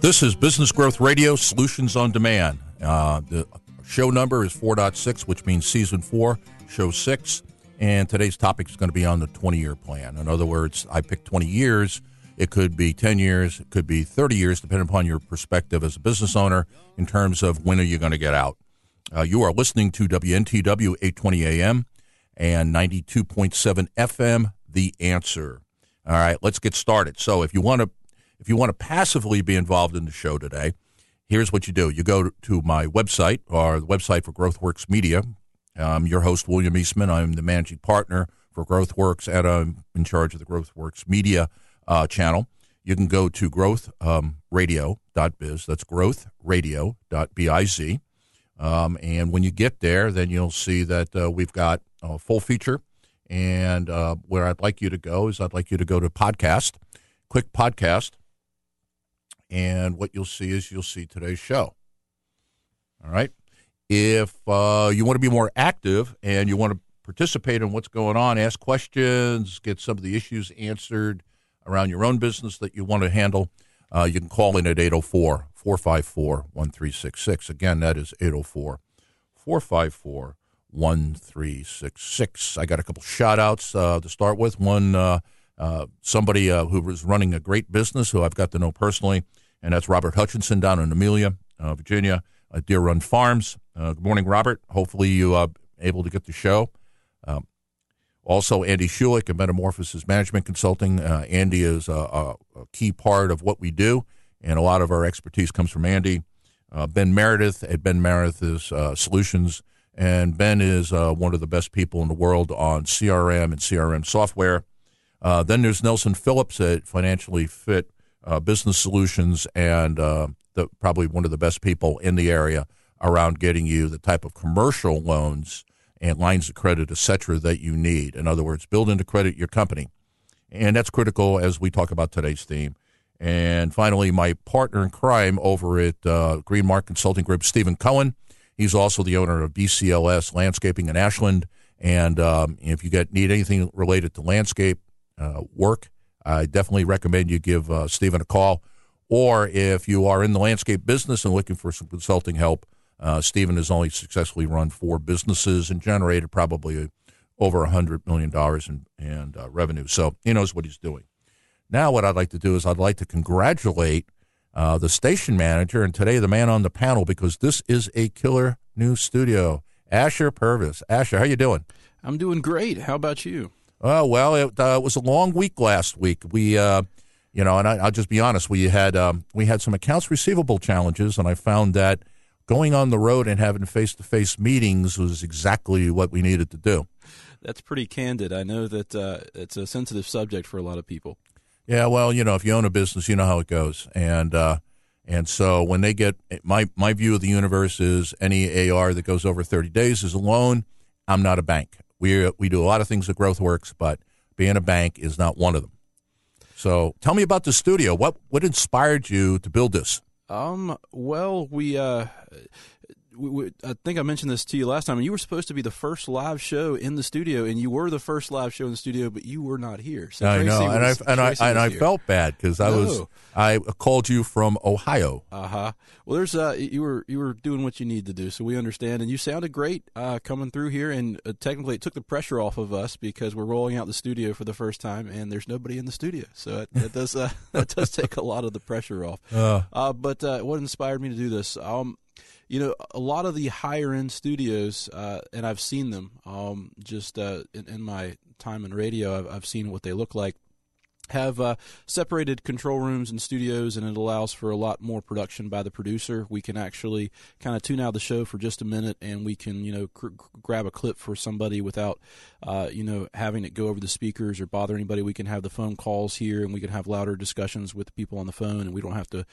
This is Business Growth Radio Solutions on Demand. Uh, the show number is 4.6, which means season 4, show 6. And today's topic is going to be on the 20 year plan. In other words, I picked 20 years. It could be 10 years, it could be 30 years, depending upon your perspective as a business owner in terms of when are you going to get out. Uh, you are listening to WNTW 820 AM and 92.7 FM, The Answer. All right, let's get started. So if you want to if you want to passively be involved in the show today, here's what you do. You go to my website or the website for GrowthWorks Media. I'm your host, William Eastman. I'm the managing partner for GrowthWorks, and I'm in charge of the GrowthWorks Media uh, channel. You can go to growthradio.biz. Um, That's growthradio.biz. Um, and when you get there, then you'll see that uh, we've got a full feature. And uh, where I'd like you to go is I'd like you to go to podcast, quick podcast, and what you'll see is you'll see today's show. All right. If uh, you want to be more active and you want to participate in what's going on, ask questions, get some of the issues answered around your own business that you want to handle, uh, you can call in at 804 454 1366. Again, that is 804 454 1366. I got a couple shout outs uh, to start with. One, uh, uh, somebody uh, who was running a great business who I've got to know personally, and that's Robert Hutchinson down in Amelia, uh, Virginia, uh, Deer Run Farms. Uh, good morning, Robert. Hopefully you are able to get the show. Um, also, Andy Schulich of Metamorphosis Management Consulting. Andy is a, a, a, key part of what we do, and a lot of our expertise comes from Andy. ben Meredith at Ben Meredith's Solutions. And Ben is one of the best people in the world on CRM and CRM software. Uh, then there's Nelson Phillips at Financially Fit uh, Business Solutions, and uh, the, probably one of the best people in the area around getting you the type of commercial loans and lines of credit, et cetera, that you need. In other words, build into credit your company. And that's critical as we talk about today's theme. And finally, my partner in crime over at uh, Greenmark Consulting Group, Stephen Cohen. He's also the owner of BCLS Landscaping in Ashland. And um, if you get need anything related to landscape, uh, work, I definitely recommend you give uh, Stephen a call. Or if you are in the landscape business and looking for some consulting help, uh, Stephen has only successfully run four businesses and generated probably over a $100 million in, in uh, revenue. So he knows what he's doing. Now, what I'd like to do is I'd like to congratulate uh, the station manager and today the man on the panel because this is a killer new studio. Asher Purvis. Asher, how you doing? I'm doing great. How about you? Uh, well, it uh, was a long week last week. We, uh, you know, and I, will just be honest. We had um, we had some accounts receivable challenges, and I found that going on the road and having face to face meetings was exactly what we needed to do. That's pretty candid. I know that uh, it's a sensitive subject for a lot of people. Yeah, well, you know, if you own a business, you know how it goes, and uh, and so when they get my my view of the universe is any AR that goes over thirty days is a loan. I'm not a bank. We we do a lot of things at GrowthWorks, but being a bank is not one of them. So, tell me about the studio. What what inspired you to build this? Um. Well, we uh, we, we, I think I mentioned this to you last time. You were supposed to be the first live show in the studio, and you were the first live show in the studio, but you were not here. So I know, and I and I and I felt bad because I no. was I called you from Ohio. Uh huh. Well, there's uh you were you were doing what you need to do, so we understand, and you sounded great uh, coming through here, and uh, technically it took the pressure off of us because we're rolling out the studio for the first time, and there's nobody in the studio, so it, it does uh, that does take a lot of the pressure off. Uh. uh, but uh, what inspired me to do this? Um, you know, a lot of the higher end studios, uh, and I've seen them um, just uh, in, in, my time in radio, I've, I've, seen what they look like. Have uh, separated control rooms and studios, and it allows for a lot more production by the producer. We can actually kind of tune out the show for just a minute, and we can, you know, cr- grab a clip for somebody without, uh, you know, having it go over the speakers or bother anybody. We can have the phone calls here, and we can have louder discussions with the people on the phone, and we don't have to,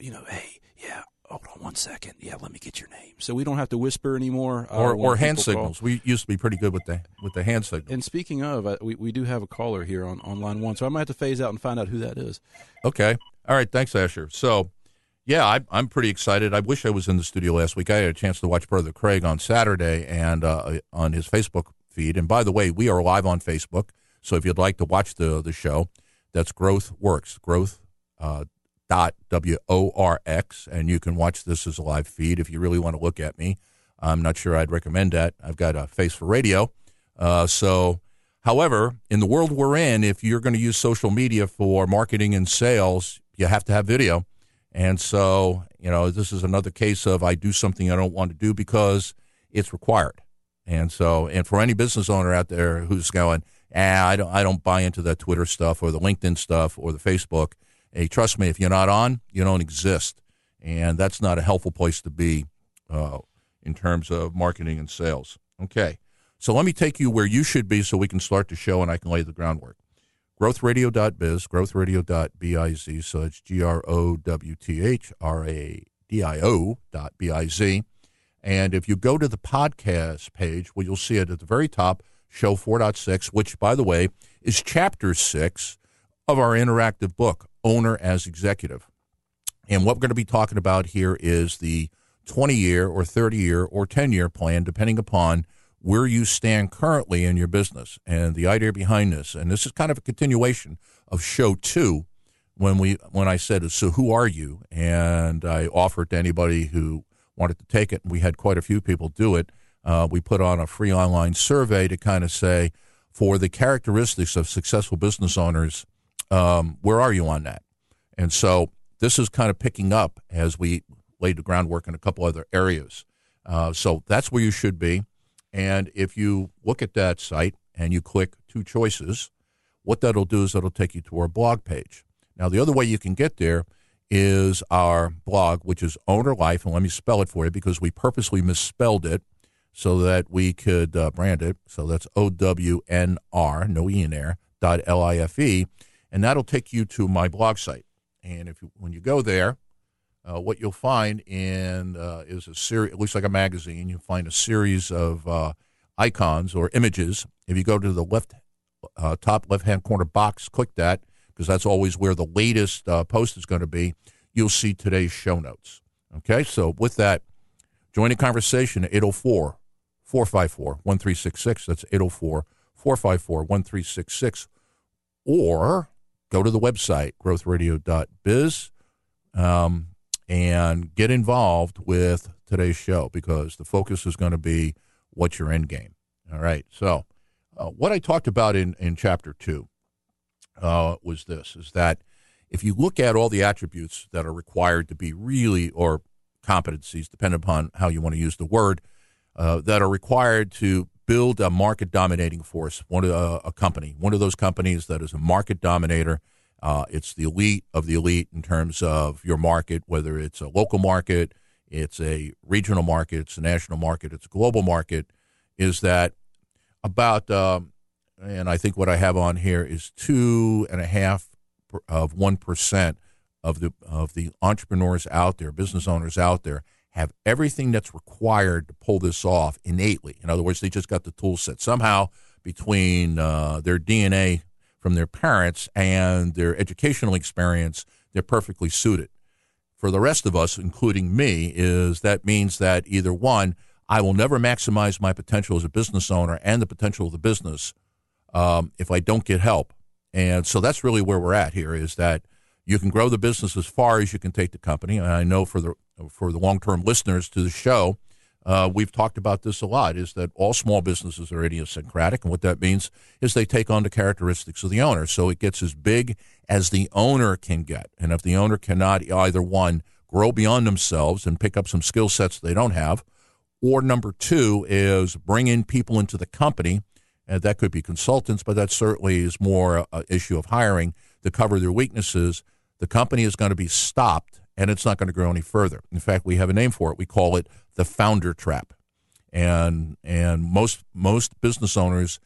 you know, hey, yeah, hold on one second. Yeah, let me get your name. So we don't have to whisper anymore. Uh, or or hand signals. Call. We used to be pretty good with the with the hand signals. And speaking of, uh, we, we do have a caller here on, on line one, so I might have to phase out and find out who that is. Okay. All right. Thanks, Asher. So, yeah, I, I'm pretty excited. I wish I was in the studio last week. I had a chance to watch Brother Craig on Saturday and uh, on his Facebook feed. And by the way, we are live on Facebook. So if you'd like to watch the the show, that's Growth Works. Growth. Uh, W-O-R-X, and you can watch this as a live feed if you really want to look at me. I'm not sure I'd recommend that. I've got a face for radio. Uh, so, however, in the world we're in, if you're going to use social media for marketing and sales, you have to have video. And so, you know, this is another case of I do something I don't want to do because it's required. And so, and for any business owner out there who's going, ah, I don't, I don't buy into that Twitter stuff or the LinkedIn stuff or the Facebook. Hey, trust me, if you're not on, you don't exist, and that's not a helpful place to be uh, in terms of marketing and sales. Okay, so let me take you where you should be so we can start the show and I can lay the groundwork. Growthradio.biz, growthradio.biz, so it's G R O W T H R A D I O dot B I Z. And if you go to the podcast page, well, you'll see it at the very top, show 4.6, which, by the way, is chapter 6 of our interactive book, Owner as Executive. And what we're going to be talking about here is the 20 year or 30 year or 10 year plan, depending upon where you stand currently in your business and the idea behind this. And this is kind of a continuation of show two when we when I said, "So who are you?" and I offered to anybody who wanted to take it, we had quite a few people do it. Uh, we put on a free online survey to kind of say, for the characteristics of successful business owners, um, where are you on that? And so this is kind of picking up as we laid the groundwork in a couple other areas. Uh, so that's where you should be. And if you look at that site and you click two choices, what that'll do is that'll take you to our blog page. Now, the other way you can get there is our blog, which is Owner Life. And let me spell it for you because we purposely misspelled it so that we could uh, brand it. So that's O W N R, no E in there, dot L I F E. And that'll take you to my blog site. And if you, when you go there, uh, what you'll find in uh, is a series. It looks like a magazine. You'll find a series of uh, icons or images. If you go to the left uh, top left hand corner box, click that because that's always where the latest uh, post is going to be. You'll see today's show notes. Okay, so with that, join the conversation at 804 454 1366. That's 804 454 1366. Or go to the website, growthradio.biz. Um, and get involved with today's show because the focus is going to be what's your end game. All right. So, uh, what I talked about in, in chapter two uh, was this is that if you look at all the attributes that are required to be really, or competencies, depending upon how you want to use the word, uh, that are required to build a market dominating force, one of uh, a company, one of those companies that is a market dominator uh, it's the elite of the elite in terms of your market, whether it's a local market, it's a regional market, it's a national market, it's a global market. Is that about? Um, and I think what I have on here is two and a half of one percent of the of the entrepreneurs out there, business owners out there, have everything that's required to pull this off innately. In other words, they just got the tool set somehow between uh, their DNA from their parents and their educational experience, they're perfectly suited. For the rest of us, including me, is that means that either one, I will never maximize my potential as a business owner and the potential of the business um, if I don't get help. And so that's really where we're at here is that you can grow the business as far as you can take the company. And I know for the for the long term listeners to the show, uh, we've talked about this a lot, is that all small businesses are idiosyncratic. And what that means is they take on the characteristics of the owner. So it gets as big as the owner can get. And if the owner cannot either one, grow beyond themselves and pick up some skill sets they don't have, or number two is bring in people into the company. And that could be consultants, but that certainly is more an issue of hiring to cover their weaknesses. The company is going to be stopped and it's not going to grow any further. In fact, we have a name for it. We call it the founder trap. And and most most business owners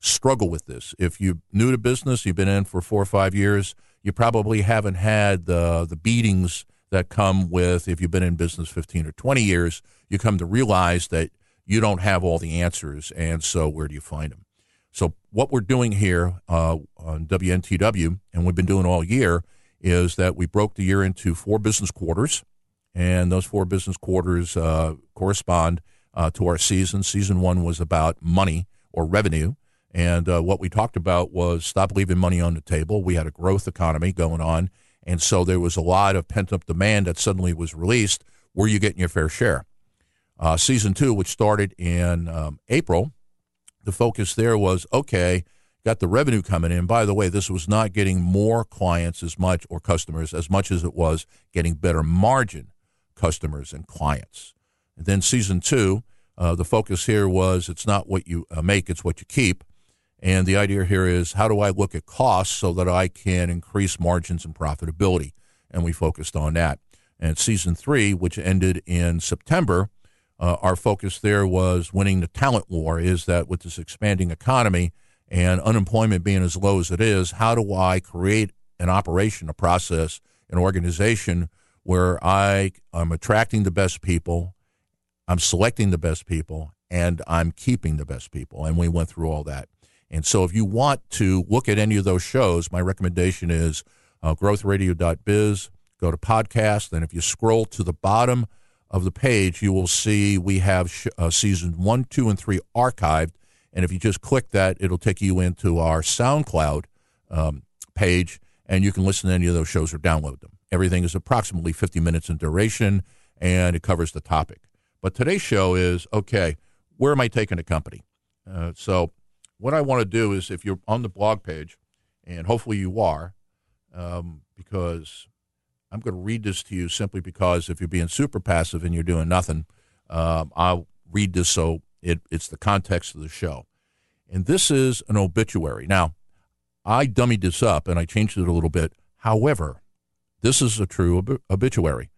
struggle with this. If you're new to business, you've been in for four or five years, you probably haven't had the the beatings that come with if you've been in business 15 or 20 years, you come to realize that you don't have all the answers. And so, where do you find them? So, what we're doing here uh, on WNTW, and we've been doing all year, is that we broke the year into four business quarters, and those four business quarters uh, correspond uh, to our season. Season one was about money or revenue. And uh, what we talked about was stop leaving money on the table. We had a growth economy going on, And so there was a lot of pent up demand that suddenly was released. Were you getting your fair share? Uh, season two, which started in um, April, the focus there was okay, got the revenue coming in. By the way, this was not getting more clients as much or customers as much as it was getting better margin customers and clients. And then season two, uh, the focus here was it's not what you uh, make, it's what you keep. And the idea here is how do I look at costs so that I can increase margins and profitability? And we focused on that. And season three, which ended in September, uh, our focus there was winning the talent war. Is that with this expanding economy and unemployment being as low as it is, how do I create an operation, a process, an organization where I am attracting the best people, I'm selecting the best people, and I'm keeping the best people? And we went through all that. And so, if you want to look at any of those shows, my recommendation is uh, growthradio.biz, go to podcast, and if you scroll to the bottom of the page, you will see we have sh- uh, season one, two, and three archived. And if you just click that, it'll take you into our SoundCloud um, page, and you can listen to any of those shows or download them. Everything is approximately 50 minutes in duration, and it covers the topic. But today's show is okay, where am I taking the company? Uh, so, what I want to do is if you're on the blog page, and hopefully you are, um, because I'm going to read this to you simply because if you're being super passive and you're doing nothing, um, I'll read this so it, it's the context of the show. And this is an obituary. Now, I dummied this up and I changed it a little bit. However, this is a true ob- obituary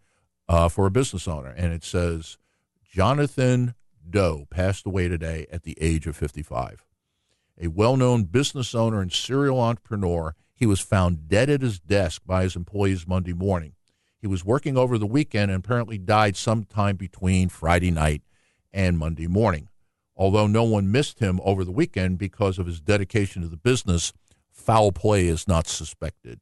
uh, for a business owner. And it says Jonathan Doe passed away today at the age of 55 a well known business owner and serial entrepreneur. He was found dead at his desk by his employees Monday morning. He was working over the weekend and apparently died sometime between Friday night and Monday morning. Although no one missed him over the weekend because of his dedication to the business, foul play is not suspected.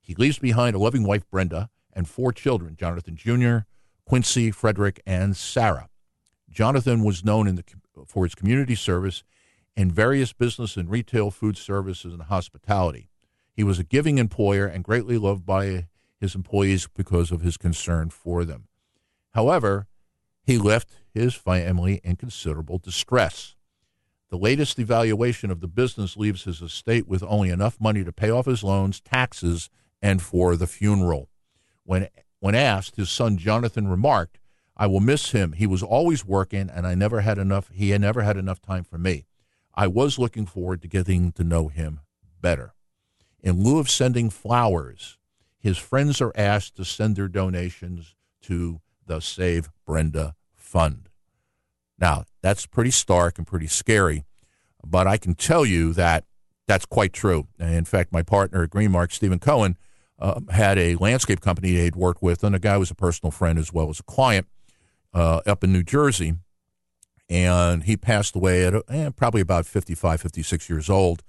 He leaves behind a loving wife, Brenda, and four children Jonathan Jr., Quincy, Frederick, and Sarah. Jonathan was known the, for his community service in various business and retail food services and hospitality. He was a giving employer and greatly loved by his employees because of his concern for them. However, he left his family in considerable distress. The latest evaluation of the business leaves his estate with only enough money to pay off his loans, taxes, and for the funeral. When, when asked, his son Jonathan remarked, I will miss him. He was always working, and I never had enough. He had never had enough time for me. I was looking forward to getting to know him better. In lieu of sending flowers, his friends are asked to send their donations to the Save Brenda Fund. Now, that's pretty stark and pretty scary, but I can tell you that that's quite true. In fact, my partner at Greenmark, Stephen Cohen, uh, had a landscape company he'd worked with, and the guy was a personal friend as well as a client uh, up in New Jersey and he passed away at eh, probably about 55, 56 years old.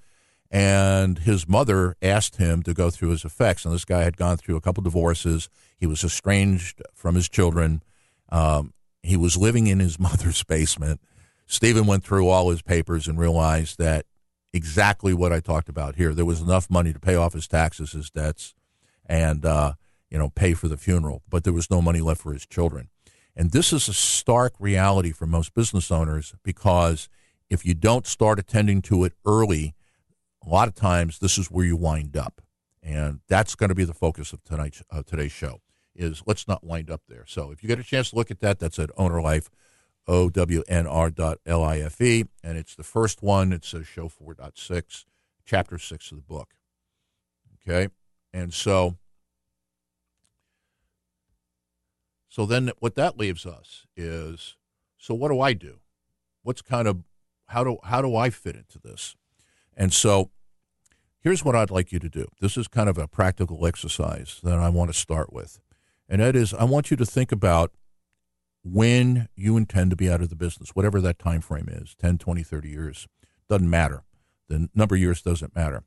And his mother asked him to go through his effects. And this guy had gone through a couple divorces. He was estranged from his children. Um, he was living in his mother's basement. Stephen went through all his papers and realized that exactly what I talked about here. There was enough money to pay off his taxes, his debts, and uh, you know pay for the funeral, but there was no money left for his children. And this is a stark reality for most business owners because if you don't start attending to it early, a lot of times this is where you wind up. And that's going to be the focus of tonight's uh, today's show is let's not wind up there. So if you get a chance to look at that, that's at Owner Life, O-W-N-R dot L-I-F-E. And it's the first one. It says show 4.6, chapter 6 of the book. Okay. And so So then what that leaves us is so what do I do? What's kind of how do how do I fit into this? And so here's what I'd like you to do. This is kind of a practical exercise that I want to start with. And that is I want you to think about when you intend to be out of the business, whatever that time frame is, 10, 20, 30 years, doesn't matter. The number of years doesn't matter.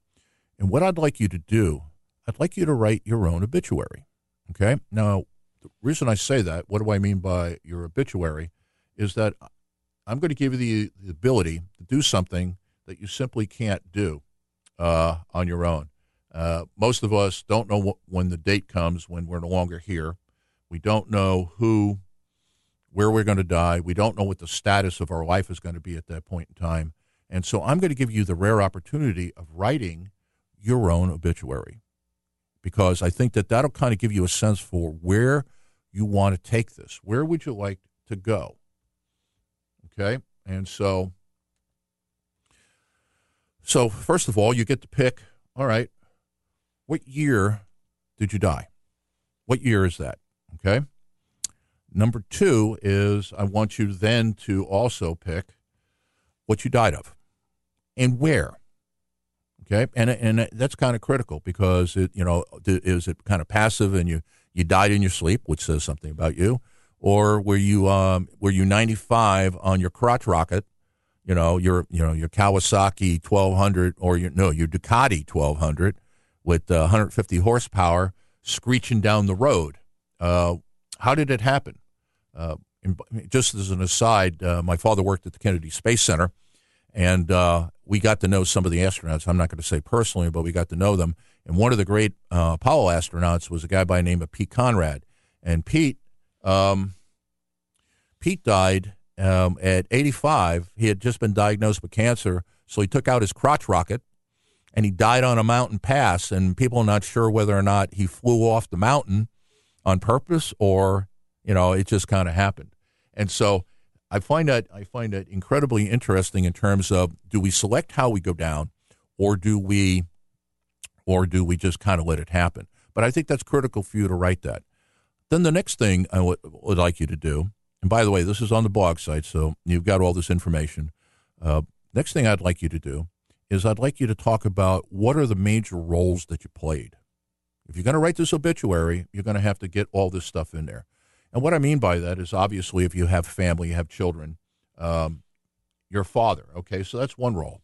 And what I'd like you to do, I'd like you to write your own obituary. Okay? Now, the reason I say that, what do I mean by your obituary, is that I'm going to give you the, the ability to do something that you simply can't do uh, on your own. Uh, most of us don't know wh- when the date comes when we're no longer here. We don't know who, where we're going to die. We don't know what the status of our life is going to be at that point in time. And so I'm going to give you the rare opportunity of writing your own obituary because I think that that'll kind of give you a sense for where you want to take this. Where would you like to go? Okay. And so, so first of all, you get to pick, all right, what year did you die? What year is that? Okay. Number two is I want you then to also pick what you died of and where. Okay, and and that's kind of critical because it you know is it kind of passive and you you died in your sleep, which says something about you, or were you um, were you 95 on your crotch rocket, you know your you know your Kawasaki 1200 or your no your Ducati 1200 with uh, 150 horsepower screeching down the road. Uh, how did it happen? Uh, just as an aside, uh, my father worked at the Kennedy Space Center, and uh, we got to know some of the astronauts. I'm not going to say personally, but we got to know them. And one of the great uh, Apollo astronauts was a guy by the name of Pete Conrad. And Pete, um, Pete died um, at 85. He had just been diagnosed with cancer, so he took out his crotch rocket, and he died on a mountain pass. And people are not sure whether or not he flew off the mountain on purpose or you know it just kind of happened. And so I find that I find that incredibly interesting in terms of do we select how we go down, or do we, or do we just kind of let it happen? But I think that's critical for you to write that. Then the next thing I would, would like you to do, and by the way, this is on the blog site, so you've got all this information. Uh, next thing I'd like you to do is I'd like you to talk about what are the major roles that you played. If you're going to write this obituary, you're going to have to get all this stuff in there. And what I mean by that is obviously if you have family, you have children, um, your father. Okay, so that's one role.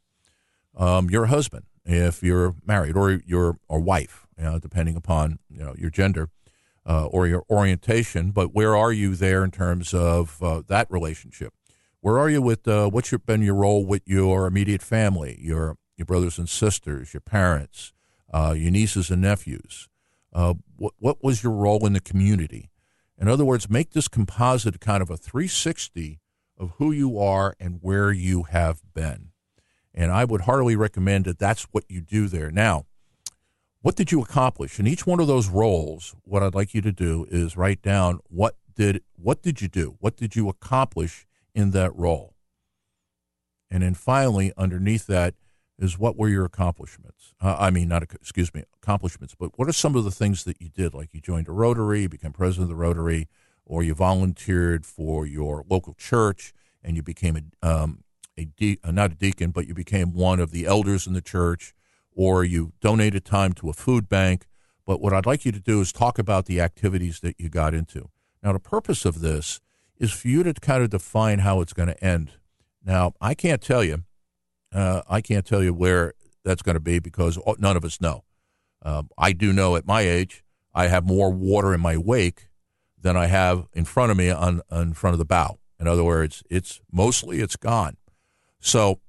Um, your husband, if you're married, or your or wife, you know, depending upon you know your gender uh, or your orientation. But where are you there in terms of uh, that relationship? Where are you with uh, what's your, been your role with your immediate family, your your brothers and sisters, your parents, uh, your nieces and nephews? Uh, what what was your role in the community? In other words, make this composite kind of a 360 of who you are and where you have been. And I would heartily recommend that that's what you do there. Now, what did you accomplish in each one of those roles? What I'd like you to do is write down what did what did you do? What did you accomplish in that role? And then finally, underneath that, is what were your accomplishments? Uh, I mean, not excuse me, accomplishments, but what are some of the things that you did? Like you joined a Rotary, became president of the Rotary, or you volunteered for your local church and you became a, um, a de- uh, not a deacon, but you became one of the elders in the church, or you donated time to a food bank. But what I'd like you to do is talk about the activities that you got into. Now, the purpose of this is for you to kind of define how it's going to end. Now, I can't tell you uh, I can't tell you where that's going to be because none of us know. Um, I do know at my age, I have more water in my wake than I have in front of me on, on front of the bow. In other words, it's mostly it's gone. So,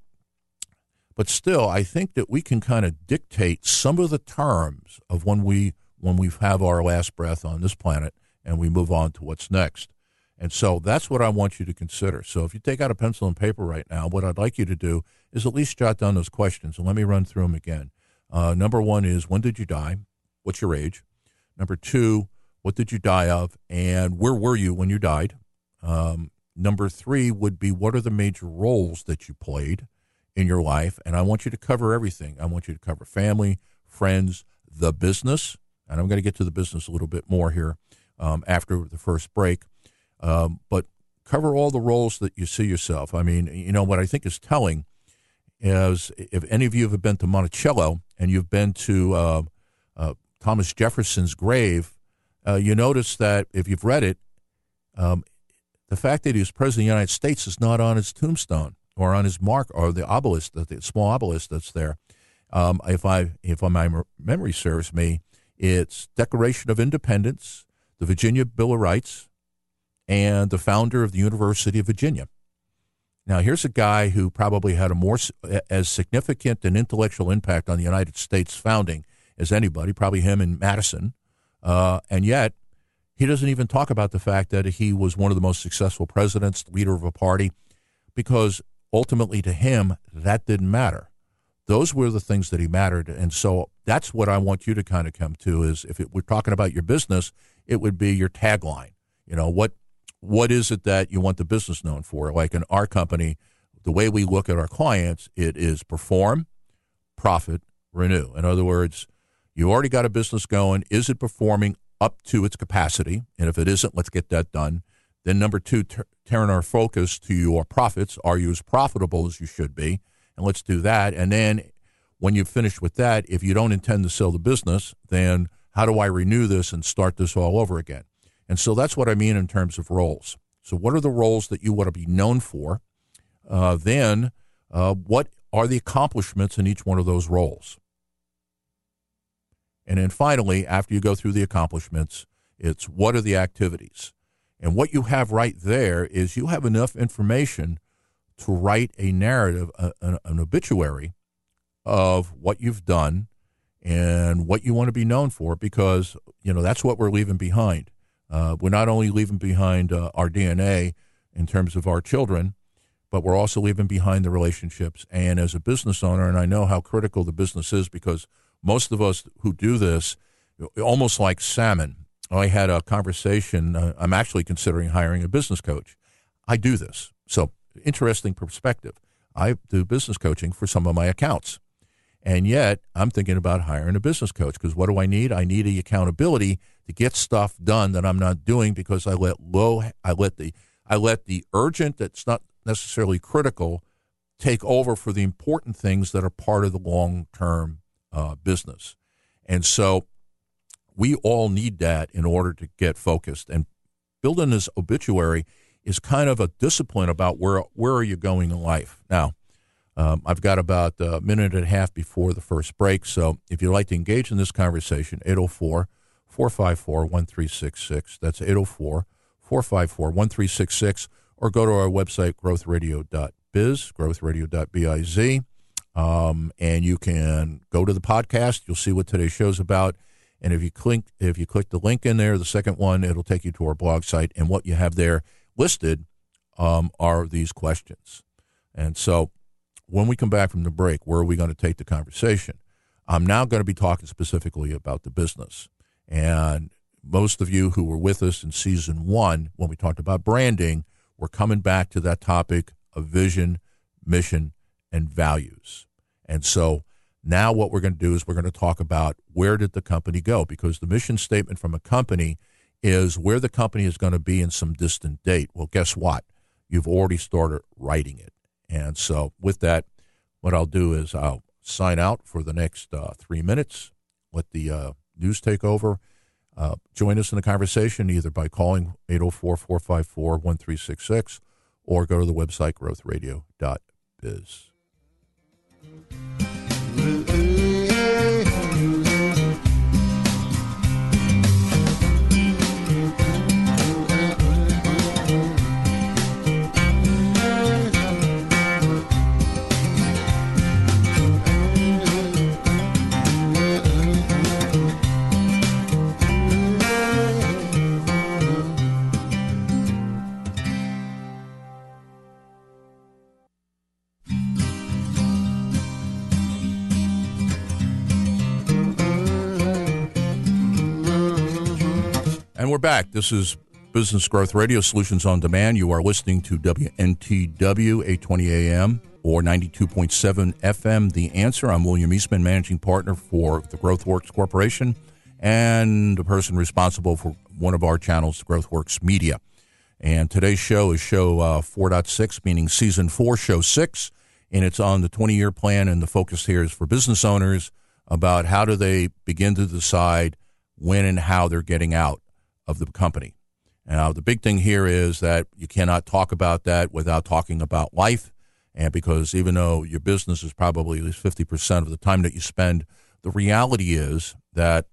but still, I think that we can kind of dictate some of the terms of when we when we have our last breath on this planet and we move on to what's next. And so that's what I want you to consider. So if you take out a pencil and paper right now, what I'd like you to do is at least jot down those questions. And let me run through them again. Uh, number one is when did you die? What's your age? Number two, what did you die of? And where were you when you died? Um, number three would be what are the major roles that you played in your life? And I want you to cover everything. I want you to cover family, friends, the business. And I'm going to get to the business a little bit more here um, after the first break. Um, but cover all the roles that you see yourself. I mean, you know, what I think is telling is if any of you have been to Monticello and you've been to uh, uh, Thomas Jefferson's grave, uh, you notice that if you've read it, um, the fact that he was president of the United States is not on his tombstone or on his mark or the obelisk, the small obelisk that's there. Um, if I if my memory serves me, it's Declaration of Independence, the Virginia Bill of Rights, and the founder of the University of Virginia. Now, here's a guy who probably had a more as significant an intellectual impact on the United States founding as anybody, probably him and Madison. Uh, and yet, he doesn't even talk about the fact that he was one of the most successful presidents, leader of a party, because ultimately to him, that didn't matter. Those were the things that he mattered. And so that's what I want you to kind of come to is if it, we're talking about your business, it would be your tagline. You know, what what is it that you want the business known for? Like in our company, the way we look at our clients, it is perform, profit, renew. In other words, you already got a business going. Is it performing up to its capacity? And if it isn't, let's get that done. Then number two, turn our focus to your profits. Are you as profitable as you should be? And let's do that. And then when you've finished with that, if you don't intend to sell the business, then how do I renew this and start this all over again? And so that's what I mean in terms of roles. So, what are the roles that you want to be known for? Uh, then, uh, what are the accomplishments in each one of those roles? And then finally, after you go through the accomplishments, it's what are the activities? And what you have right there is you have enough information to write a narrative, a, an, an obituary of what you've done and what you want to be known for because, you know, that's what we're leaving behind. Uh, we're not only leaving behind uh, our DNA in terms of our children, but we're also leaving behind the relationships. And as a business owner, and I know how critical the business is because most of us who do this, almost like salmon. I had a conversation. Uh, I'm actually considering hiring a business coach. I do this. So, interesting perspective. I do business coaching for some of my accounts. And yet, I'm thinking about hiring a business coach because what do I need? I need the accountability to get stuff done that I'm not doing because I let low, I let the, I let the urgent that's not necessarily critical take over for the important things that are part of the long term uh, business. And so, we all need that in order to get focused. And building this obituary is kind of a discipline about where where are you going in life now. Um, I've got about a minute and a half before the first break. So if you'd like to engage in this conversation, 804 454 1366. That's 804 454 1366. Or go to our website, growthradio.biz, growthradio.biz. Um, and you can go to the podcast. You'll see what today's show's about. And if you click if you click the link in there, the second one, it'll take you to our blog site. And what you have there listed um, are these questions. And so when we come back from the break, where are we going to take the conversation? I'm now going to be talking specifically about the business. And most of you who were with us in season one, when we talked about branding, we're coming back to that topic of vision, mission, and values. And so now what we're going to do is we're going to talk about where did the company go? Because the mission statement from a company is where the company is going to be in some distant date. Well, guess what? You've already started writing it. And so, with that, what I'll do is I'll sign out for the next uh, three minutes, let the uh, news take over. Uh, join us in the conversation either by calling 804 454 1366 or go to the website growthradio.biz. And we're back. This is Business Growth Radio Solutions on Demand. You are listening to WNTW 820 AM or 92.7 FM. The answer. I'm William Eastman, managing partner for the GrowthWorks Corporation and the person responsible for one of our channels, GrowthWorks Media. And today's show is show uh, 4.6, meaning season four, show six. And it's on the 20 year plan. And the focus here is for business owners about how do they begin to decide when and how they're getting out of the company. Now, the big thing here is that you cannot talk about that without talking about life. And because even though your business is probably at least 50% of the time that you spend, the reality is that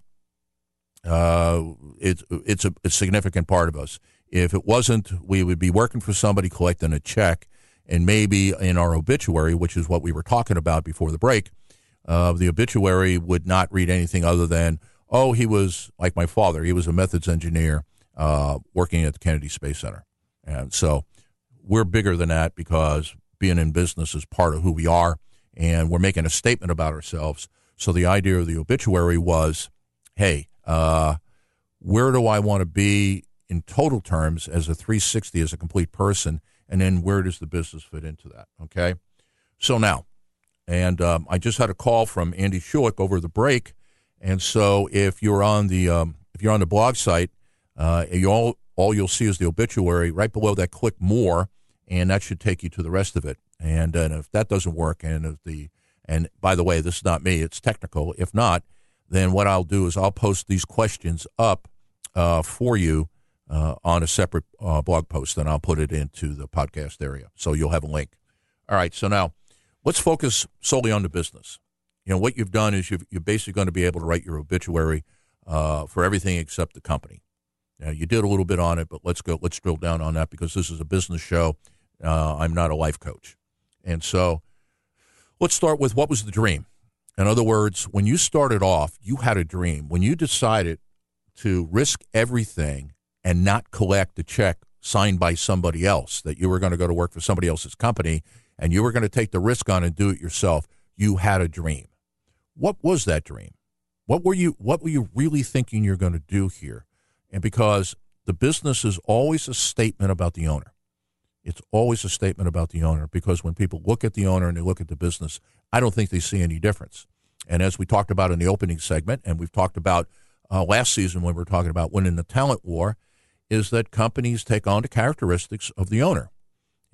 uh, it's, it's a, a significant part of us. If it wasn't, we would be working for somebody collecting a check, and maybe in our obituary, which is what we were talking about before the break, uh, the obituary would not read anything other than, oh, he was like my father. He was a methods engineer uh, working at the Kennedy Space Center. And so we're bigger than that because being in business is part of who we are, and we're making a statement about ourselves. So the idea of the obituary was, hey, uh, where do I want to be in total terms as a 360 as a complete person, and then where does the business fit into that? Okay, so now, and um, I just had a call from Andy Schulich over the break, and so if you're on the um, if you're on the blog site, uh, you all all you'll see is the obituary right below that. Click more, and that should take you to the rest of it. And, and if that doesn't work, and if the and by the way, this is not me; it's technical. If not, then what I'll do is I'll post these questions up uh, for you uh, on a separate uh, blog post, and I'll put it into the podcast area, so you'll have a link. All right, so now let's focus solely on the business. You know what you've done is you've, you're basically going to be able to write your obituary uh, for everything except the company. Now, you did a little bit on it, but let's go. Let's drill down on that because this is a business show. Uh, I'm not a life coach, and so let's start with what was the dream. In other words, when you started off, you had a dream. When you decided to risk everything and not collect a check signed by somebody else, that you were going to go to work for somebody else's company and you were going to take the risk on and do it yourself, you had a dream. What was that dream? What were you what were you really thinking you're going to do here? And because the business is always a statement about the owner. It's always a statement about the owner because when people look at the owner and they look at the business, I don't think they see any difference. And as we talked about in the opening segment, and we've talked about uh, last season when we were talking about winning the talent war, is that companies take on the characteristics of the owner.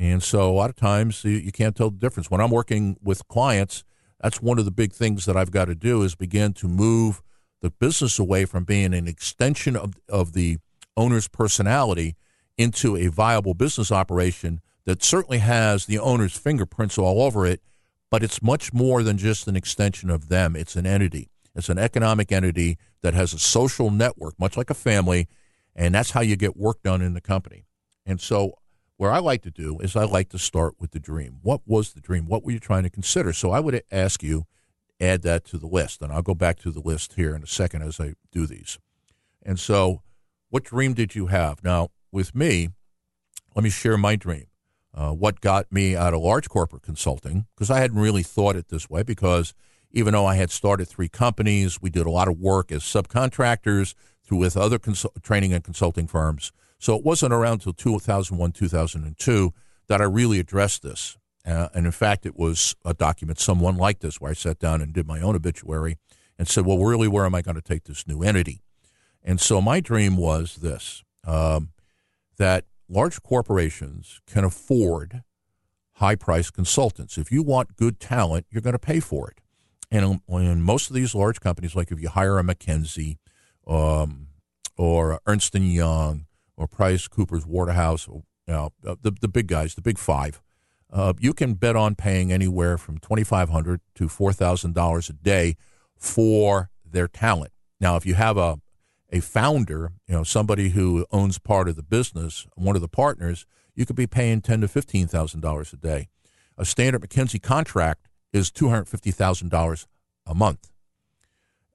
And so a lot of times you, you can't tell the difference. When I'm working with clients, that's one of the big things that I've got to do is begin to move the business away from being an extension of, of the owner's personality into a viable business operation that certainly has the owner's fingerprints all over it, but it's much more than just an extension of them. It's an entity. It's an economic entity that has a social network, much like a family, and that's how you get work done in the company. And so, where I like to do is I like to start with the dream. What was the dream? What were you trying to consider? So, I would ask you add that to the list. And I'll go back to the list here in a second as I do these. And so, what dream did you have? Now, with me, let me share my dream. Uh, what got me out of large corporate consulting, because I hadn't really thought it this way, because even though I had started three companies, we did a lot of work as subcontractors through with other training and consulting firms. So it wasn't around until 2001, 2002 that I really addressed this. Uh, and in fact, it was a document someone like this where I sat down and did my own obituary and said, well, really, where am I going to take this new entity? And so my dream was this um, that large corporations can afford high priced consultants. If you want good talent, you're going to pay for it. And in most of these large companies, like if you hire a McKinsey um, or Ernst & Young or Price Cooper's Waterhouse, you know, the, the big guys, the big five, uh, you can bet on paying anywhere from 2,500 to $4,000 a day for their talent. Now, if you have a, a founder, you know, somebody who owns part of the business, one of the partners, you could be paying ten to fifteen thousand dollars a day. A standard McKinsey contract is two hundred fifty thousand dollars a month,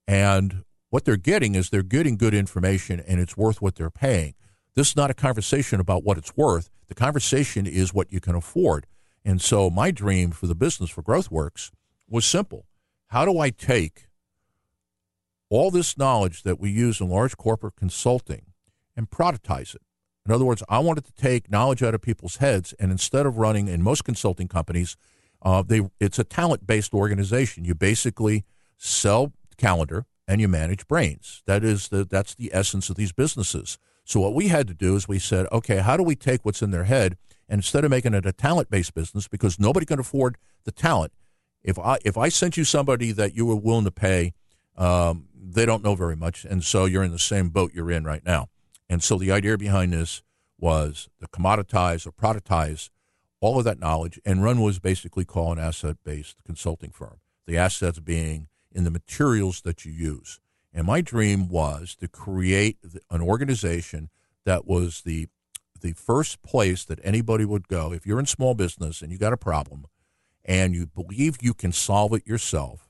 and what they're getting is they're getting good information, and it's worth what they're paying. This is not a conversation about what it's worth. The conversation is what you can afford. And so my dream for the business for GrowthWorks was simple. How do I take all this knowledge that we use in large corporate consulting and productize it? In other words, I wanted to take knowledge out of people's heads, and instead of running in most consulting companies, uh, they it's a talent based organization. You basically sell calendar and you manage brains. That is the that's the essence of these businesses. So what we had to do is we said, okay, how do we take what's in their head and instead of making it a talent based business, because nobody can afford the talent, if I if I sent you somebody that you were willing to pay, um, they don't know very much, and so you're in the same boat you're in right now. And so the idea behind this was to commoditize or productize all of that knowledge, and run was basically called an asset based consulting firm. The assets being in the materials that you use. And my dream was to create an organization that was the the first place that anybody would go if you're in small business and you got a problem and you believe you can solve it yourself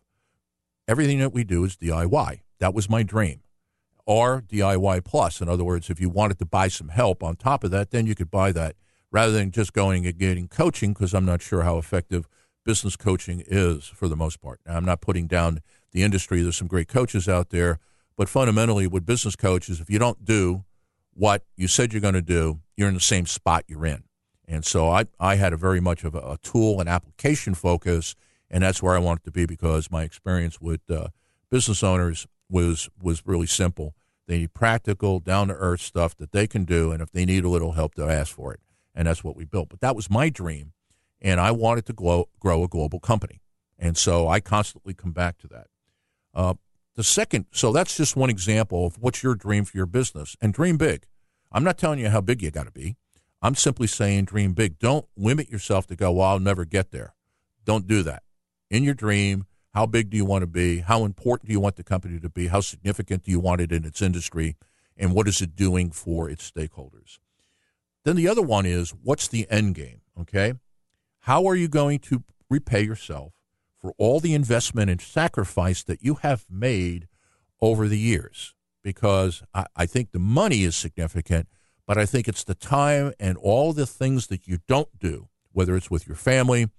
everything that we do is DIY. That was my dream. Or DIY plus. In other words, if you wanted to buy some help on top of that, then you could buy that rather than just going and getting coaching because I'm not sure how effective business coaching is for the most part. Now, I'm not putting down the industry. There's some great coaches out there, but fundamentally, with business coaches, if you don't do what you said you're going to do, you're in the same spot you're in. And so I, I had a very much of a, a tool and application focus, and that's where I wanted to be because my experience with uh, business owners was was really simple. They need practical, down to earth stuff that they can do, and if they need a little help, they'll ask for it. And that's what we built. But that was my dream, and I wanted to grow, grow a global company. And so I constantly come back to that. Uh, the second, so that's just one example of what's your dream for your business, and dream big. I'm not telling you how big you got to be. I'm simply saying dream big. Don't limit yourself to go, well, I'll never get there. Don't do that. In your dream, how big do you want to be? How important do you want the company to be? How significant do you want it in its industry? And what is it doing for its stakeholders? Then the other one is what's the end game? Okay. How are you going to repay yourself for all the investment and sacrifice that you have made over the years? Because I, I think the money is significant, but I think it's the time and all the things that you don't do, whether it's with your family,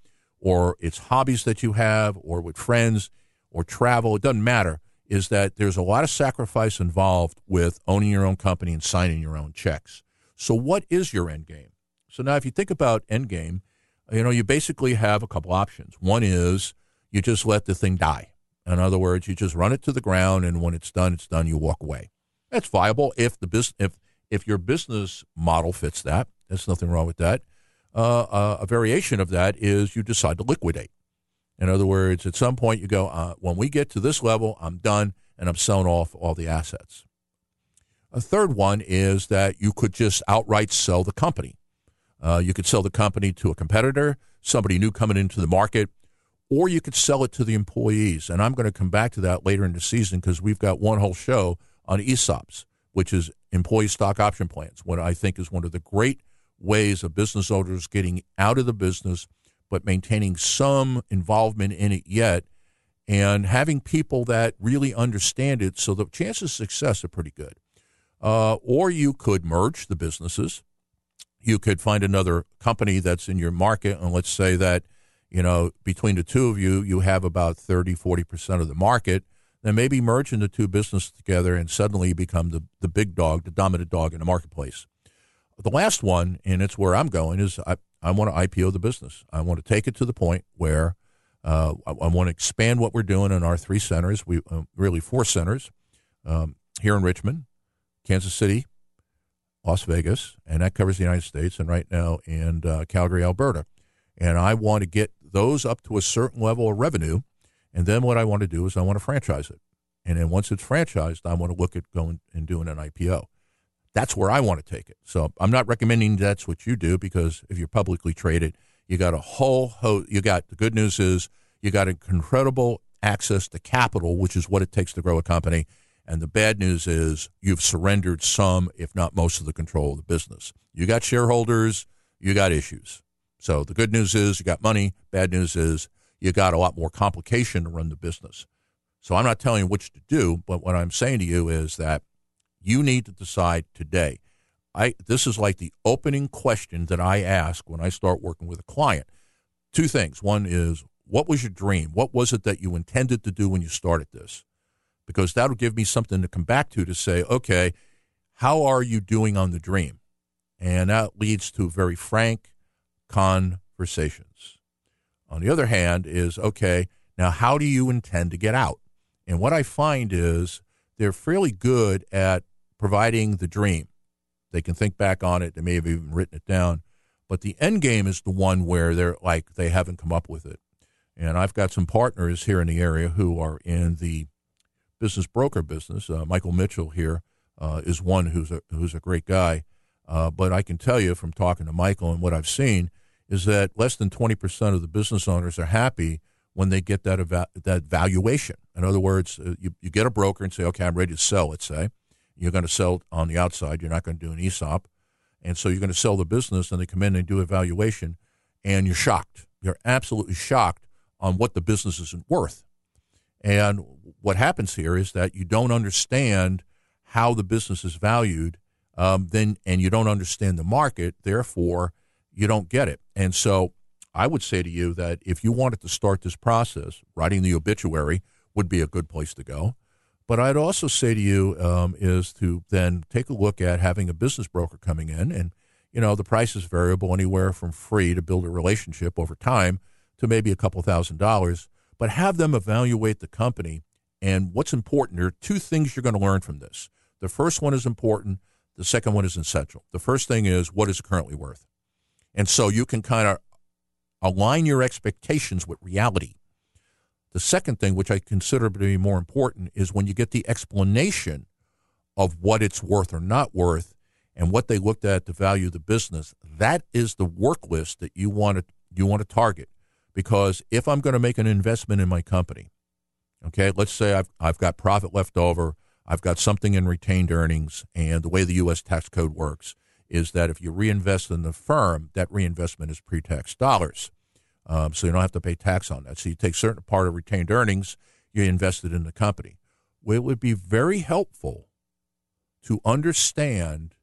or it's hobbies that you have or with friends or travel, it doesn't matter, is that there's a lot of sacrifice involved with owning your own company and signing your own checks. So, what is your end game? So, now if you think about end game, you know, you basically have a couple options. One is you just let the thing die. In other words, you just run it to the ground, and when it's done, it's done. You walk away. That's viable if the business if if your business model fits that. There's nothing wrong with that uh, uh, a variation of that is you decide to liquidate. In other words, at some point you go, uh, when we get to this level, I'm done and I'm selling off all the assets. A third one is that you could just outright sell the company. Uh, you could sell the company to a competitor, somebody new coming into the market, or you could sell it to the employees. And I'm going to come back to that later in the season because we've got one whole show on ESOPs, which is employee stock option plans, what I think is one of the great ways of business owners getting out of the business, but maintaining some involvement in it yet, and having people that really understand it. So the chances of success are pretty good. Uh, or you could merge the businesses. You could find another company that's in your market, and let's say that you know between the two of you, you have about 30, 40 percent of the market. Then maybe merging the two businesses together, and suddenly you become the, the big dog, the dominant dog in the marketplace. The last one, and it's where I'm going, is I, I want to IPO the business. I want to take it to the point where uh, I, I, want to expand what we're doing in our three centers. We uh, really four centers um, here in Richmond, Kansas City, Las Vegas, and that covers the United States, and right now in uh, Calgary, Alberta. And I want to get those up to a certain level of revenue, and then what I want to do is I want to franchise it. And then once it's franchised, I want to look at going and doing an IPO. That's where I want to take it. So I'm not recommending that's what you do because if you're publicly traded, you got a whole host. You got the good news is you got incredible access to capital, which is what it takes to grow a company. And the bad news is you've surrendered some, if not most, of the control of the business. You got shareholders, you got issues. So the good news is you got money. Bad news is you got a lot more complication to run the business. So I'm not telling you which to do, but what I'm saying to you is that you need to decide today. I this is like the opening question that I ask when I start working with a client. Two things. One is what was your dream? What was it that you intended to do when you started this? Because that'll give me something to come back to to say, okay, how are you doing on the dream? And that leads to very frank conversations. On the other hand, is okay, now how do you intend to get out? And what I find is they're fairly good at providing the dream. They can think back on it. They may have even written it down. But the end game is the one where they're like they haven't come up with it. And I've got some partners here in the area who are in the business broker business. Uh, Michael Mitchell here uh, is one who's a who's a great guy. Uh, but I can tell you from talking to Michael and what I've seen is that less than twenty percent of the business owners are happy when they get that eva- that valuation. In other words, uh, you, you get a broker and say, okay, I'm ready to sell. Let's say, you're going to sell on the outside. You're not going to do an ESOP. And so you're going to sell the business, and they come in and do evaluation, and you're shocked. You're absolutely shocked on what the business isn't worth. And what happens here is that you don't understand how the business is valued, um, then and you don't understand the market. Therefore, you don't get it. And so, I would say to you that if you wanted to start this process, writing the obituary would be a good place to go. But I'd also say to you um, is to then take a look at having a business broker coming in, and you know the price is variable anywhere from free to build a relationship over time to maybe a couple thousand dollars. But have them evaluate the company and what's important. There are two things you're going to learn from this. The first one is important. The second one is essential. The first thing is what is it currently worth, and so you can kind of align your expectations with reality. The second thing, which I consider to be more important, is when you get the explanation of what it's worth or not worth and what they looked at to value the business. That is the work list that you want to you want to target. Because if I'm going to make an investment in my company, okay, let's say I've I've got profit left over, I've got something in retained earnings, and the way the U.S. tax code works is that if you reinvest in the firm, that reinvestment is pre-tax dollars. Um, so you don't have to pay tax on that. So you take certain part of retained earnings, you invest it in the company. Well, it would be very helpful to understand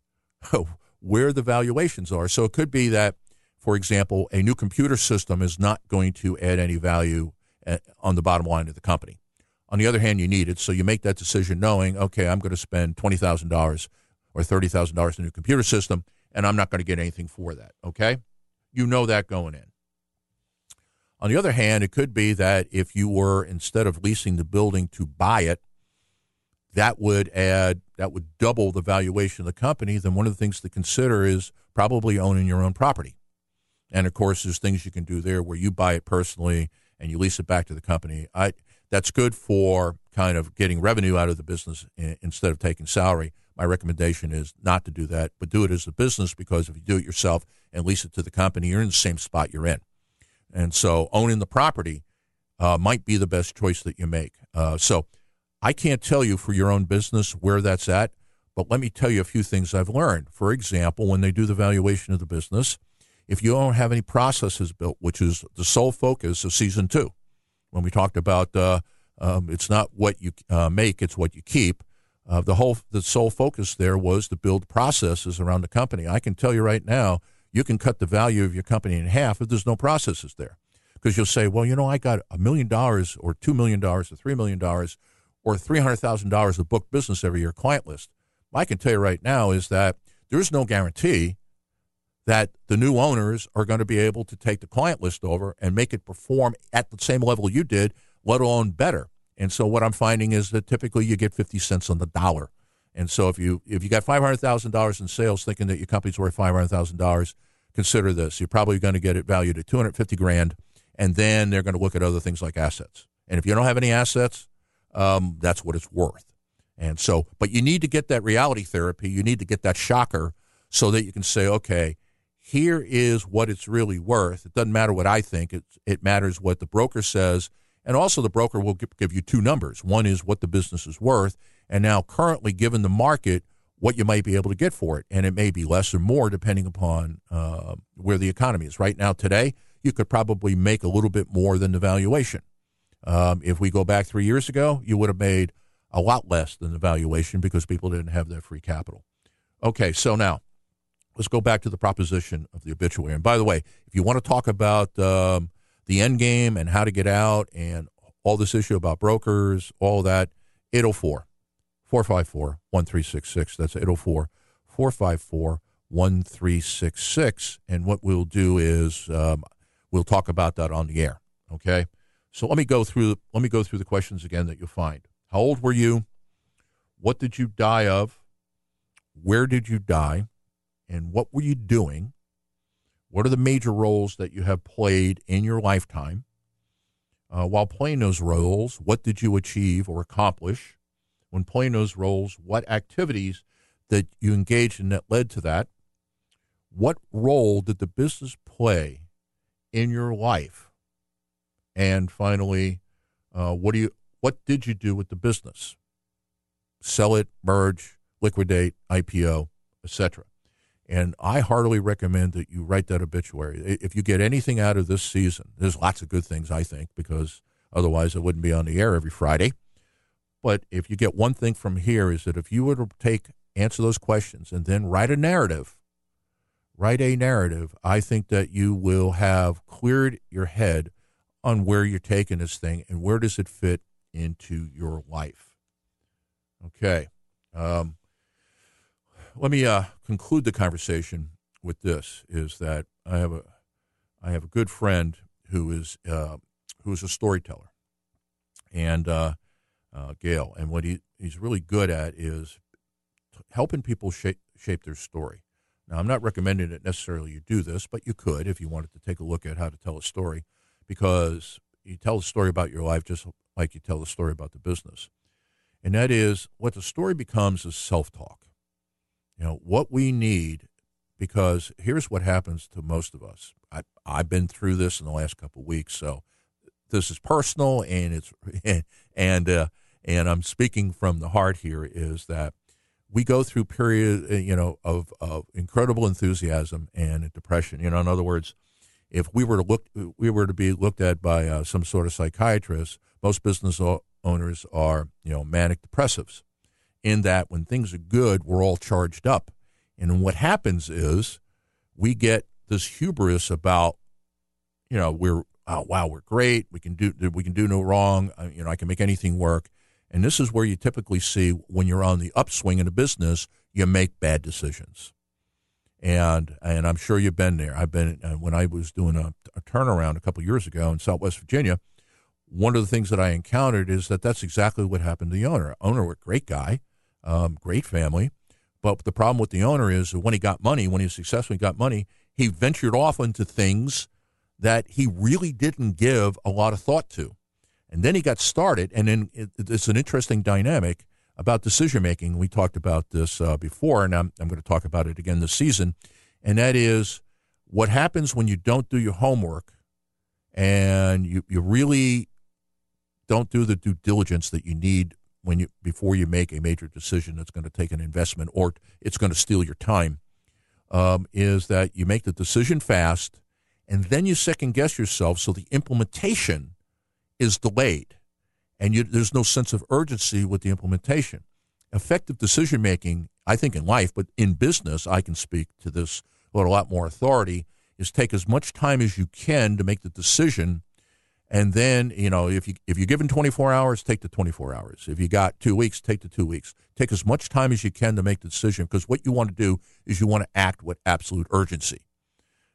where the valuations are. So it could be that, for example, a new computer system is not going to add any value uh, on the bottom line of the company. On the other hand, you need it, so you make that decision knowing, okay, I'm going to spend twenty thousand dollars or thirty thousand dollars in a new computer system, and I'm not going to get anything for that. Okay, you know that going in. On the other hand, it could be that if you were instead of leasing the building to buy it, that would add that would double the valuation of the company. Then one of the things to consider is probably owning your own property. And of course, there's things you can do there where you buy it personally and you lease it back to the company. I that's good for kind of getting revenue out of the business instead of taking salary. My recommendation is not to do that, but do it as a business because if you do it yourself and lease it to the company, you're in the same spot you're in. And so owning the property uh, might be the best choice that you make. Uh, so I can't tell you for your own business where that's at, but let me tell you a few things I've learned. For example, when they do the valuation of the business, if you don't have any processes built, which is the sole focus of season two, when we talked about uh, um, it's not what you uh, make, it's what you keep. Uh, the whole the sole focus there was to build processes around the company. I can tell you right now, you can cut the value of your company in half if there's no processes there. Because you'll say, well, you know, I got a million dollars or $2 million or $3 million or $300,000 of book business every year client list. I can tell you right now is that there's no guarantee that the new owners are going to be able to take the client list over and make it perform at the same level you did, let alone better. And so what I'm finding is that typically you get 50 cents on the dollar and so if you if you got five hundred thousand dollars in sales, thinking that your company's worth five hundred thousand dollars, consider this: you're probably going to get it valued at two hundred fifty grand, and then they're going to look at other things like assets. And if you don't have any assets, um, that's what it's worth. And so, but you need to get that reality therapy. You need to get that shocker so that you can say, okay, here is what it's really worth. It doesn't matter what I think. It it matters what the broker says, and also the broker will give you two numbers. One is what the business is worth, and now currently given the market what you might be able to get for it and it may be less or more depending upon uh, where the economy is right now today you could probably make a little bit more than the valuation um, if we go back three years ago you would have made a lot less than the valuation because people didn't have that free capital okay so now let's go back to the proposition of the obituary and by the way if you want to talk about um, the end game and how to get out and all this issue about brokers all that 804 454 1366. That's 804 454 1366. And what we'll do is um, we'll talk about that on the air. Okay. So let me go through let me go through the questions again that you'll find. How old were you? What did you die of? Where did you die? And what were you doing? What are the major roles that you have played in your lifetime? Uh, while playing those roles, what did you achieve or accomplish? when playing those roles, what activities that you engaged in that led to that, what role did the business play in your life, and finally, uh, what do you what did you do with the business? Sell it, merge, liquidate, IPO, etc. And I heartily recommend that you write that obituary. If you get anything out of this season, there's lots of good things I think because Otherwise, it wouldn't be on the air every Friday. But if you get one thing from here is that if you were to take answer those questions and then write a narrative, write a narrative, I think that you will have cleared your head on where you're taking this thing and where does it fit into your life. Okay. Um, let me uh, conclude the conversation with this: is that I have a I have a good friend who is uh, who is a storyteller, and uh, uh, Gail, and what he, he's really good at is helping people shape shape their story. Now, I'm not recommending that necessarily you do this, but you could if you wanted to take a look at how to tell a story, because you tell a story about your life just like you tell a story about the business. And that is what the story becomes is self talk. You know, what we need, because here's what happens to most of us. I, I've been through this in the last couple of weeks, so this is personal and it's, and, uh, and I'm speaking from the heart here is that we go through period, uh, you know, of, of incredible enthusiasm and depression. You know, in other words, if we were to look, we were to be looked at by uh, some sort of psychiatrist. Most business owners are, you know, manic depressives. In that, when things are good, we're all charged up, and what happens is we get this hubris about, you know, we're oh, wow, we're great, we can do we can do no wrong, uh, you know, I can make anything work, and this is where you typically see when you're on the upswing in a business, you make bad decisions and and I'm sure you've been there. I've been uh, when I was doing a, a turnaround a couple years ago in Southwest Virginia. One of the things that I encountered is that that's exactly what happened to the owner. Owner, a great guy, um, great family, but the problem with the owner is that when he got money, when he was successful, he got money. He ventured off into things that he really didn't give a lot of thought to, and then he got started. And then it, it's an interesting dynamic about decision making. We talked about this uh, before, and I'm, I'm going to talk about it again this season. And that is what happens when you don't do your homework and you, you really don't do the due diligence that you need when you before you make a major decision that's going to take an investment or it's going to steal your time um, is that you make the decision fast and then you second guess yourself so the implementation is delayed and you, there's no sense of urgency with the implementation. Effective decision making, I think, in life, but in business, I can speak to this with a lot more authority, is take as much time as you can to make the decision. And then, you know, if you if you're given 24 hours, take the 24 hours. If you got two weeks, take the two weeks. Take as much time as you can to make the decision because what you want to do is you want to act with absolute urgency.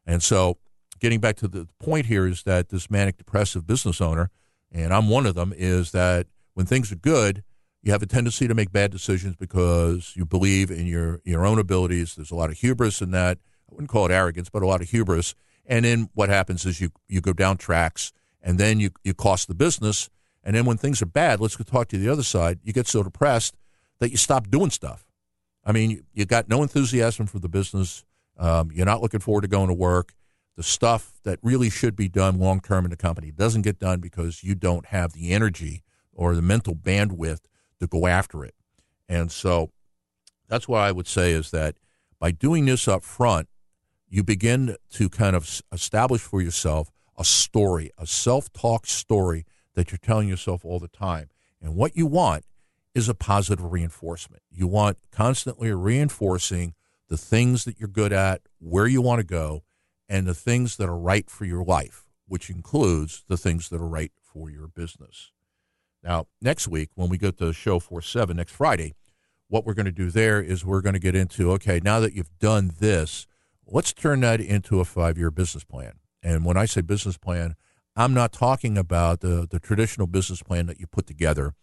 And so, getting back to the point here is that this manic depressive business owner and I'm one of them, is that when things are good, you have a tendency to make bad decisions because you believe in your, your own abilities. There's a lot of hubris in that. I wouldn't call it arrogance, but a lot of hubris. And then what happens is you, you go down tracks and then you, you cost the business. And then when things are bad, let's go talk to the other side. You get so depressed that you stop doing stuff. I mean, you, you got no enthusiasm for the business. Um, you're not looking forward to going to work the stuff that really should be done long term in the company doesn't get done because you don't have the energy or the mental bandwidth to go after it. And so that's what I would say is that by doing this up front, you begin to kind of establish for yourself a story, a self talk story that you're telling yourself all the time. And what you want is a positive reinforcement. You want constantly reinforcing the things that you're good at, where you want to go, and the things that are right for your life, which includes the things that are right for your business. Now, next week, when we get to show 4 7 next Friday, what we're going to do there is we're going to get into okay, now that you've done this, let's turn that into a five year business plan. And when I say business plan, I'm not talking about the, the traditional business plan that you put together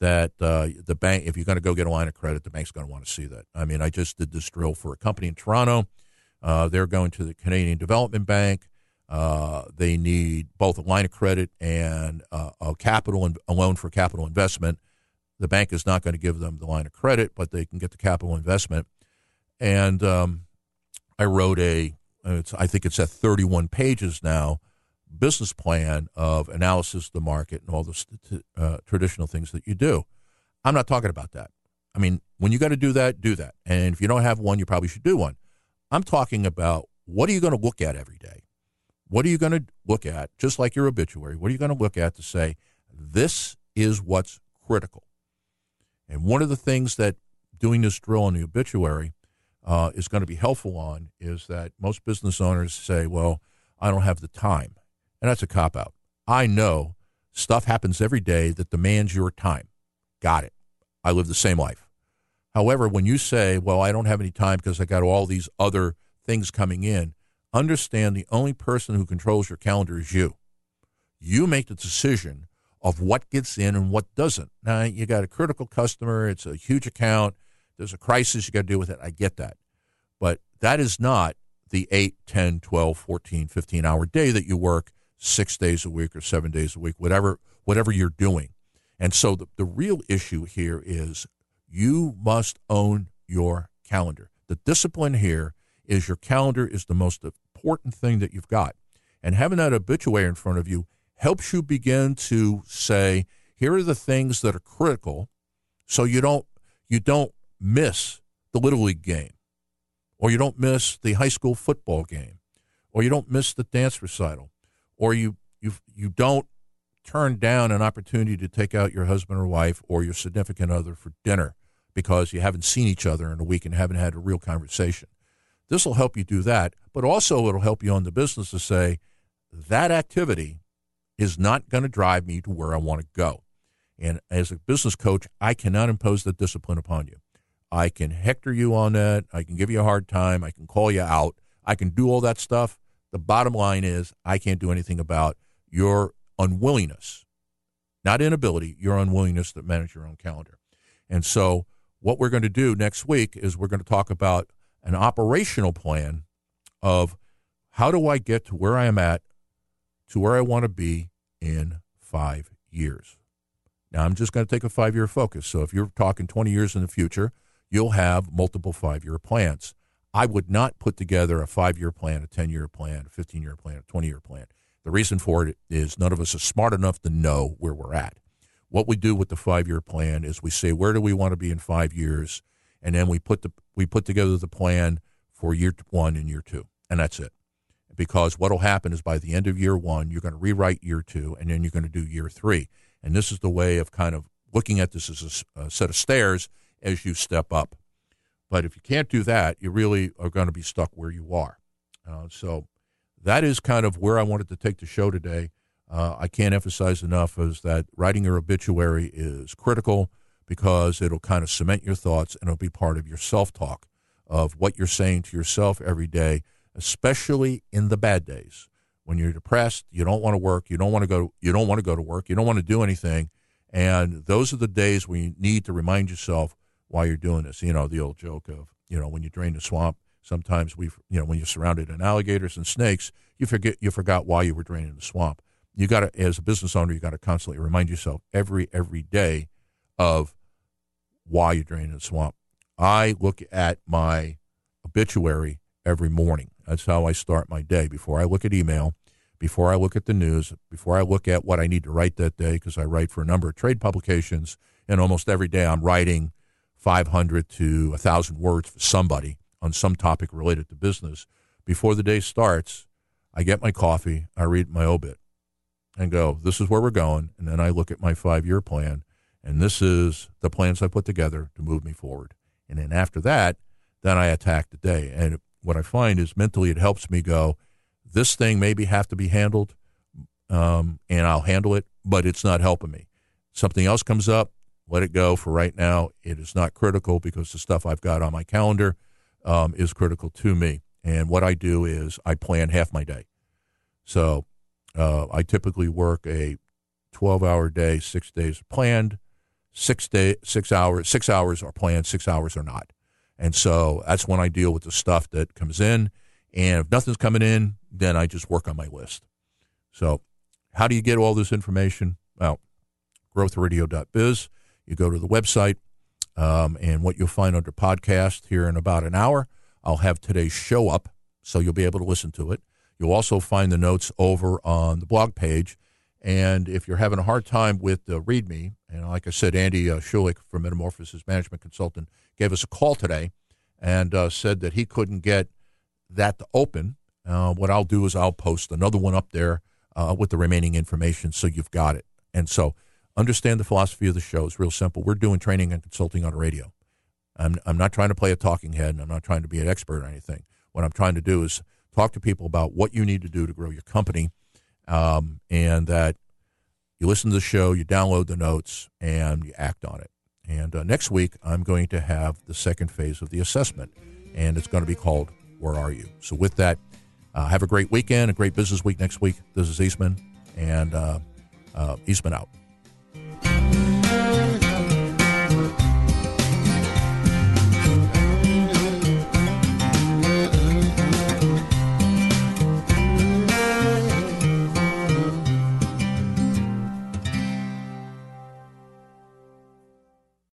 that uh, the bank, if you're going to go get a line of credit, the bank's going to want to see that. I mean, I just did this drill for a company in Toronto uh, they're going to the Canadian Development Bank. Uh, they need both a line of credit and uh, a capital and a loan for capital investment. The bank is not going to give them the line of credit, but they can get the capital investment. And um, I wrote a, I think it's at 31 pages now, business plan of analysis of the market and all the uh, traditional things that you do. I'm not talking about that. I mean, when you got to do that, do that. And if you don't have one, you probably should do one. I'm talking about what are you going to look at every day? What are you going to look at, just like your obituary? What are you going to look at to say, This is what's critical. And one of the things that doing this drill on the obituary uh, is going to be helpful on is that most business owners say, well, I don't have the time. And that's a cop out. I know stuff happens every day that demands your time. Got it. I live the same life. However, when you say, well, I don't have any time because I got all these other things coming in, understand the only person who controls your calendar is you. You make the decision of what gets in and what doesn't. Now, you got a critical customer, it's a huge account, there's a crisis, you got to deal with it. I get that. But that is not the 8, 10, 12, 14, 15 hour day that you work six days a week or seven days a week, whatever, whatever you're doing. And so the, the real issue here is you must own your calendar. The discipline here is your calendar is the most important thing that you've got. And having that obituary in front of you helps you begin to say, here are the things that are critical so you don't you don't miss the little league game or you don't miss the high school football game or you don't miss the dance recital or you you you don't turn down an opportunity to take out your husband or wife or your significant other for dinner because you haven't seen each other in a week and haven't had a real conversation. This will help you do that, but also it'll help you on the business to say that activity is not going to drive me to where I want to go. And as a business coach, I cannot impose that discipline upon you. I can hector you on that. I can give you a hard time. I can call you out. I can do all that stuff. The bottom line is, I can't do anything about your unwillingness, not inability, your unwillingness to manage your own calendar. And so, what we're going to do next week is we're going to talk about an operational plan of how do I get to where I am at, to where I want to be in five years. Now, I'm just going to take a five year focus. So, if you're talking 20 years in the future, you'll have multiple five year plans. I would not put together a five year plan, a 10 year plan, a 15 year plan, a 20 year plan. The reason for it is none of us are smart enough to know where we're at. What we do with the five year plan is we say, where do we want to be in five years? And then we put, the, we put together the plan for year one and year two. And that's it. Because what will happen is by the end of year one, you're going to rewrite year two, and then you're going to do year three. And this is the way of kind of looking at this as a, a set of stairs as you step up. But if you can't do that, you really are going to be stuck where you are. Uh, so that is kind of where I wanted to take the show today. Uh, I can't emphasize enough is that writing your obituary is critical because it'll kind of cement your thoughts and it'll be part of your self talk of what you're saying to yourself every day, especially in the bad days when you're depressed, you don't want to work, you don't want to go, you don't want to go to work, you don't want to do anything, and those are the days when you need to remind yourself why you're doing this. You know, the old joke of, you know, when you drain the swamp, sometimes we, you know, when you're surrounded in alligators and snakes, you forget, you forgot why you were draining the swamp. You got to, as a business owner, you got to constantly remind yourself every, every day of why you're draining the swamp. I look at my obituary every morning. That's how I start my day. Before I look at email, before I look at the news, before I look at what I need to write that day, because I write for a number of trade publications, and almost every day I'm writing 500 to 1,000 words for somebody on some topic related to business. Before the day starts, I get my coffee, I read my obit, and go, this is where we're going. And then I look at my five year plan, and this is the plans I put together to move me forward. And then after that, then I attack the day. And what I find is mentally it helps me go, this thing maybe have to be handled, um, and I'll handle it, but it's not helping me. Something else comes up, let it go for right now. It is not critical because the stuff I've got on my calendar um, is critical to me. And what I do is I plan half my day. So uh, I typically work a 12 hour day, six days planned, six day, six hours, six hours are planned, six hours are not. And so that's when I deal with the stuff that comes in. And if nothing's coming in, then I just work on my list. So how do you get all this information? Well, growthradio.biz. You go to the website, um, and what you'll find under podcast here in about an hour, I'll have today's show up, so you'll be able to listen to it. You'll also find the notes over on the blog page. And if you're having a hard time with the README, and like I said, Andy uh, Schulich from Metamorphosis Management Consultant gave us a call today and uh, said that he couldn't get that to open. Uh, what I'll do is I'll post another one up there uh, with the remaining information so you've got it. And so understand the philosophy of the show. It's real simple. We're doing training and consulting on radio. I'm, I'm not trying to play a talking head and I'm not trying to be an expert or anything. What I'm trying to do is talk to people about what you need to do to grow your company um, and that you listen to the show, you download the notes, and you act on it. And uh, next week, I'm going to have the second phase of the assessment, and it's going to be called Where Are You? So, with that, uh, have a great weekend, a great business week next week. This is Eastman, and uh, uh Eastman out.